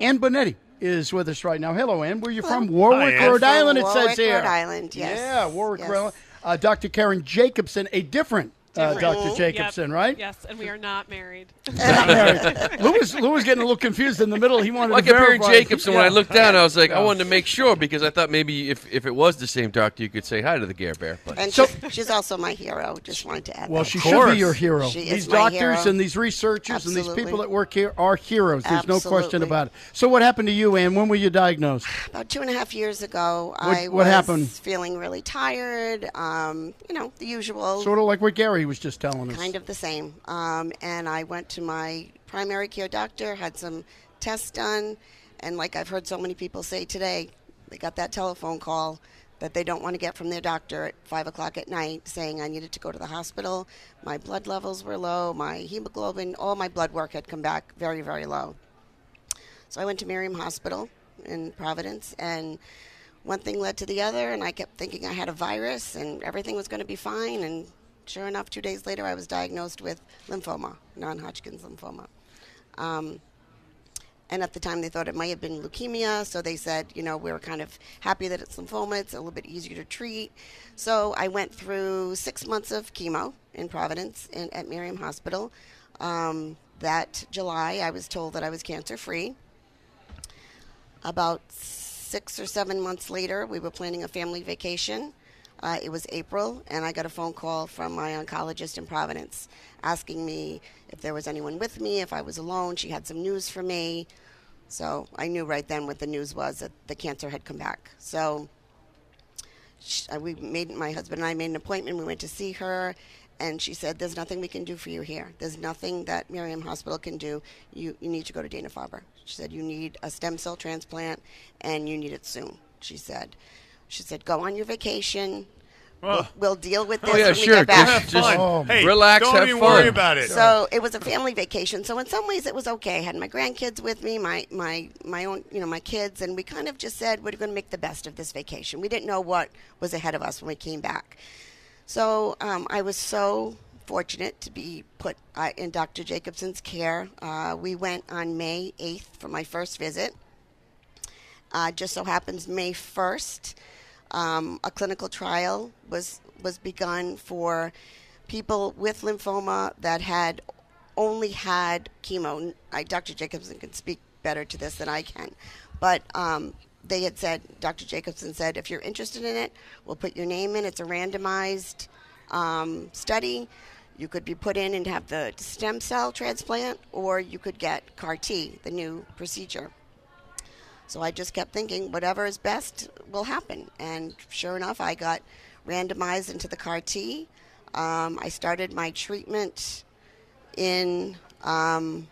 Ann Bonetti is with us right now. Hello, Ann. Where are you Hello. from? Warwick, Hi, Rhode From Island, it says here. Rhode Island, yes. Yeah, Warwick, Yes. Rhode Island. Uh, Dr. Caron Jacobson, a different, Uh, Dr. Jacobson, right? Yes, and we are not married. Not married. Lou was, Lou was getting a little confused in the middle. He wanted Well, I to kept hearing verify. Jacobson when I looked down. I was like, I wanted to make sure because I thought maybe if, if it was the same doctor, you could say hi to the Gare Bear. But And So- she's, she's also my hero. Just wanted to add Well, that. she should be your hero. She these is my doctors hero. and these researchers and these people that work here are heroes. There's no question about it. So, what happened to you, Ann? When were you diagnosed? About two and a half years ago, What- I what was happened? feeling really tired. Um, you know, the usual. Sort of like what Gary was just telling us. kind of the same. Um, and I went to my primary care doctor, had some tests done, and like I've heard so many people say today, they got that telephone call that they don't want to get from their doctor at five o'clock at night saying I needed to go to the hospital. My blood levels were low, my hemoglobin, all my blood work had come back very, very low. So I went to Miriam Hospital in Providence, and one thing led to the other, and I kept thinking I had a virus and everything was going to be fine. And sure enough, two days later, I was diagnosed with lymphoma, non Hodgkin's lymphoma. Um, and at the time, they thought it might have been leukemia, so they said, you know, we were kind of happy that it's lymphoma. It's a little bit easier to treat. So I went through six months of chemo in Providence in, at Miriam Hospital. Um, that July, I was told that I was cancer free. About six or seven months later, we were planning a family vacation. Uh, it was April, and I got a phone call from my oncologist in Providence asking me if there was anyone with me, if I was alone. She had some news for me. So I knew right then what the news was that the cancer had come back. So uh, we made my husband and I made an appointment. We went to see her, and she said, "There's nothing we can do for you here. There's nothing that Miriam Hospital can do. You you need to go to Dana Farber." She said, "You need a stem cell transplant, and you need it soon." She said, "She said go on your vacation. We'll, we'll deal with this oh yeah, when we get back." Just, just Oh, Hey, relax, don't have even fun. worry about it. So it was a family vacation. So in some ways it was okay. I had my grandkids with me, my my my own, you know, my kids, and we kind of just said we're going to make the best of this vacation. We didn't know what was ahead of us when we came back. So um, I was so fortunate to be put uh, in Dr. Jacobson's care. Uh, we went on May 8th for my first visit. Uh, just so happens May 1st, um, a clinical trial was was begun for people with lymphoma that had only had chemo. I, Dr. Jacobson can speak better to this than I can, but um, they had said, Dr. Jacobson said, if you're interested in it, we'll put your name in. It's a randomized um, study. You could be put in and have the stem cell transplant, or you could get CAR T, the new procedure. So I just kept thinking, whatever is best will happen. And sure enough, I got randomized into the CAR T. Um, I started my treatment in. Um,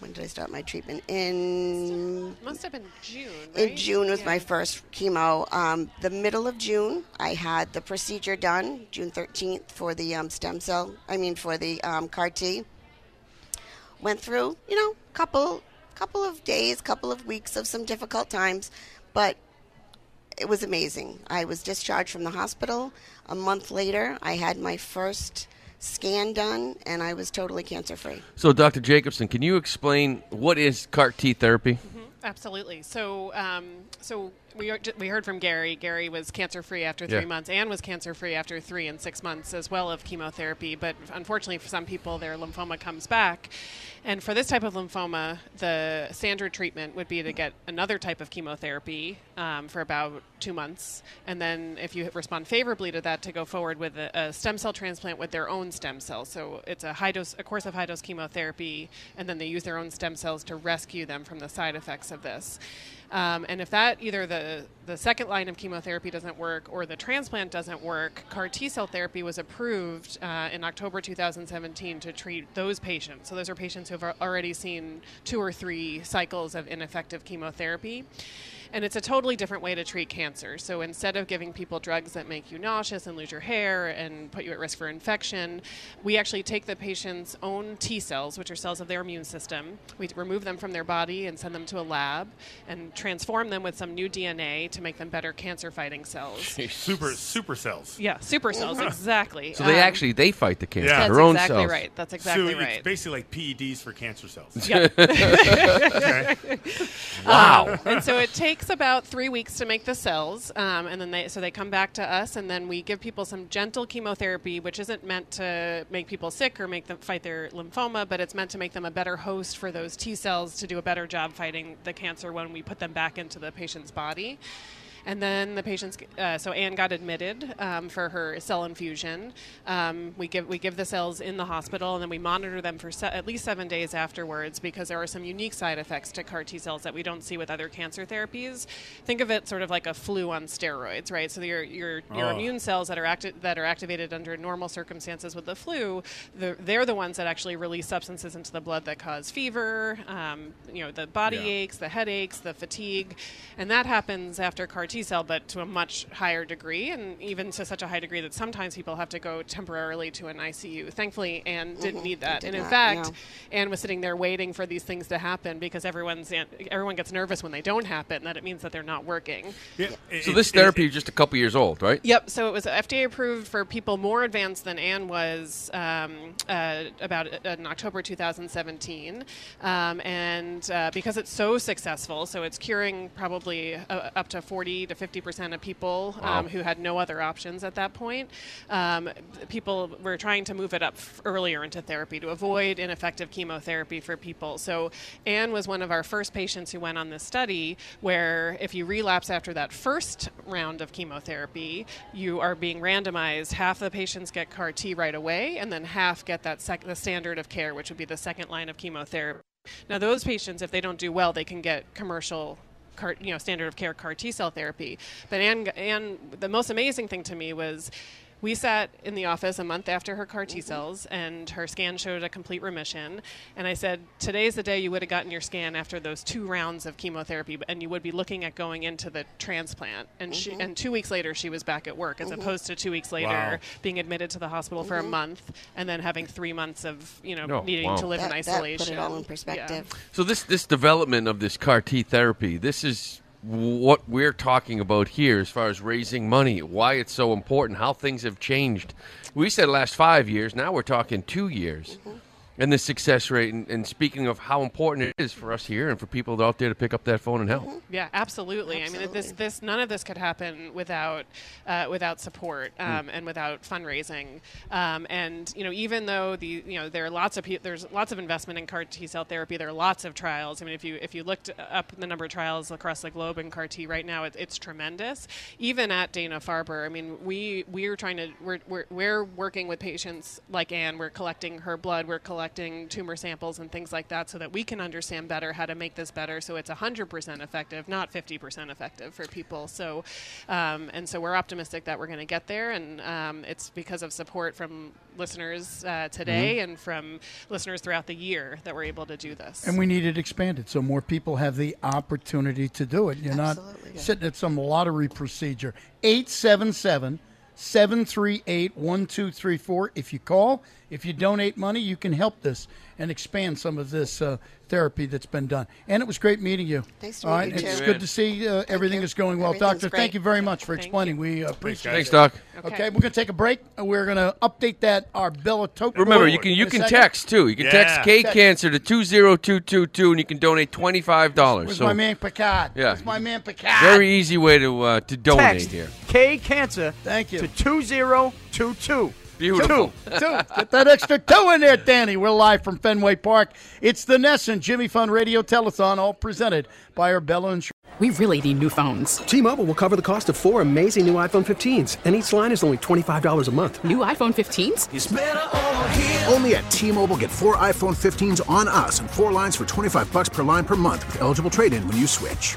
when did I start my treatment? In Must have been June. Right? in June was Yeah. my first chemo. Um, the middle of June, I had the procedure done, June 13th, for the um, stem cell, I mean, for the um, CAR T. Went through, you know, couple, couple of days, couple of weeks of some difficult times, but it was amazing. I was discharged from the hospital. A month later, I had my first scan done, and I was totally cancer free. So, Dr. Jacobson, can you explain what is CAR T therapy? Absolutely. So, um, so we we heard from Gary. Gary was cancer free after Yeah. three months. and was cancer free after three and six months as well of chemotherapy. But unfortunately, for some people, their lymphoma comes back. And for this type of lymphoma, the standard treatment would be to get another type of chemotherapy um, for about two months, and then if you respond favorably to that, to go forward with a, a stem cell transplant with their own stem cells. So it's a high dose, a course of high dose chemotherapy, and then they use their own stem cells to rescue them from the side effects of this. Um, and if that either the the second line of chemotherapy doesn't work or the transplant doesn't work, CAR T cell therapy was approved uh, in October 2017 to treat those patients. So those are patients who have already seen two or three cycles of ineffective chemotherapy. And it's a totally different way to treat cancer. So instead of giving people drugs that make you nauseous and lose your hair and put you at risk for infection, we actually take the patient's own T cells, which are cells of their immune system. We remove them from their body and send them to a lab and transform them with some new DNA to make them better cancer fighting cells. Super super cells. Yeah, super cells, exactly. So they Um, actually they fight the cancer. Yeah. That's Their own exactly cells. right. That's exactly so right. it's basically like PEDs for cancer cells. Yeah. Okay. Wow. and so it takes about three weeks to make the cells, um, and then they so they come back to us, and then we give people some gentle chemotherapy, which isn't meant to make people sick or make them fight their lymphoma, but it's meant to make them a better host for those T cells to do a better job fighting the cancer when we put them back into the patient's body. And then the patients, uh, so Ann got admitted um, for her cell infusion. Um, we give we give the cells in the hospital, and then we monitor them for se- at least seven days afterwards because there are some unique side effects to CAR T cells that we don't see with other cancer therapies. Think of it sort of like a flu on steroids, right? So your your, your Oh. immune cells that are acti- that are activated under normal circumstances with the flu, the, they're the ones that actually release substances into the blood that cause fever, um, you know, the body Yeah. aches, the headaches, the fatigue, and that happens after CAR T cell, but to a much higher degree, and even to such a high degree that sometimes people have to go temporarily to an ICU. Thankfully, Ann didn't need that, did and in not, fact, no. Ann was sitting there waiting for these things to happen because everyone's everyone gets nervous when they don't happen. That it means that they're not working. Yeah, So this therapy is just a couple years old, right? Yep. So it was FDA approved for people more advanced than Ann was um, uh, about uh, in October 2017, um, and uh, because it's so successful, so it's curing probably uh, up to 40 to 50 percent of people um, who had no other options at that point. Um, people were trying to move it up f- earlier into therapy to avoid ineffective chemotherapy for people. So Ann was one of our first patients who went on this study where if you relapse after that first round of chemotherapy, you are being randomized. Half the patients get CAR T right away, and then half get that sec- the standard of care, which would be the second line of chemotherapy. Now, those patients, if they don't do well, they can get commercial. CAR, you know, standard of care CAR T cell therapy. But and Ann, the most amazing thing to me was we sat in the office a month after her CAR T mm-hmm. cells, and her scan showed a complete remission. And I said, Today's the day you would have gotten your scan after those two rounds of chemotherapy, and you would be looking at going into the transplant. And, she, mm-hmm. and two weeks later, she was back at work, as mm-hmm. opposed to two weeks later Wow. being admitted to the hospital for a month and then having three months of, you know, Oh, needing wow. to live That, in that isolation. put it all in Yeah. perspective. So this this development of this CAR T therapy, this is what we're talking about here as far as raising money, why it's so important, how things have changed. We said last five years, now we're talking two years. And the success rate, and, and speaking of how important it is for us here and for people out there to pick up that phone and help. Yeah, absolutely. I mean, this this none of this could happen without uh, without support um, and without fundraising. Um, and you know, even though the you know there are lots of pe- there's lots of investment in CAR T cell therapy. There are lots of trials. I mean, if you if you looked up the number of trials across the globe in CAR T right now, it, it's tremendous. Even at Dana Farber, I mean, we we're trying to we're, we're we're working with patients like Ann. We're collecting her blood. We're collecting tumor samples and things like that, so that we can understand better how to make this better. So it's 100% effective, not 50% effective for people. So, um, and so we're optimistic that we're going to get there, and um, it's because of support from listeners uh, today and from listeners throughout the year that we're able to do this. And we need it expanded so more people have the opportunity to do it. You're not Absolutely, yeah. sitting at some lottery procedure. 877 738 1234. If you call, if you donate money, you can help this and expand some of this uh, therapy that's been done. And it was great meeting you. Thanks to All meet you, it's too. good to see uh, everything you. is going well. Doctor, great. thank you very much for Thank explaining. We uh, appreciate Thanks, it. Thanks, Doc. Okay. Okay, we're going to take a break. and We're going to update that our Bellatopia. Remember, you can you can second. text too. You can text Yeah. K Cancer to two zero two two two, and you can donate twenty five dollars. Where's So my man Picard? Yeah. Where's my man Picard? very easy way to uh, to donate Text here. K Cancer Thank you. to 2022. Beautiful. Two. Two. Get that extra two in there, Danny. We're live from Fenway Park. It's the Ness and Jimmy Fund Radio Telethon, all presented by our Arbella Insurance. We really need new phones. T-Mobile will cover the cost of four amazing new iPhone 15s, and each line is only $25 a month. New iPhone 15s? Only at T-Mobile get four iPhone 15s on us and four lines for 25 bucks per line per month with eligible trade-in when you switch.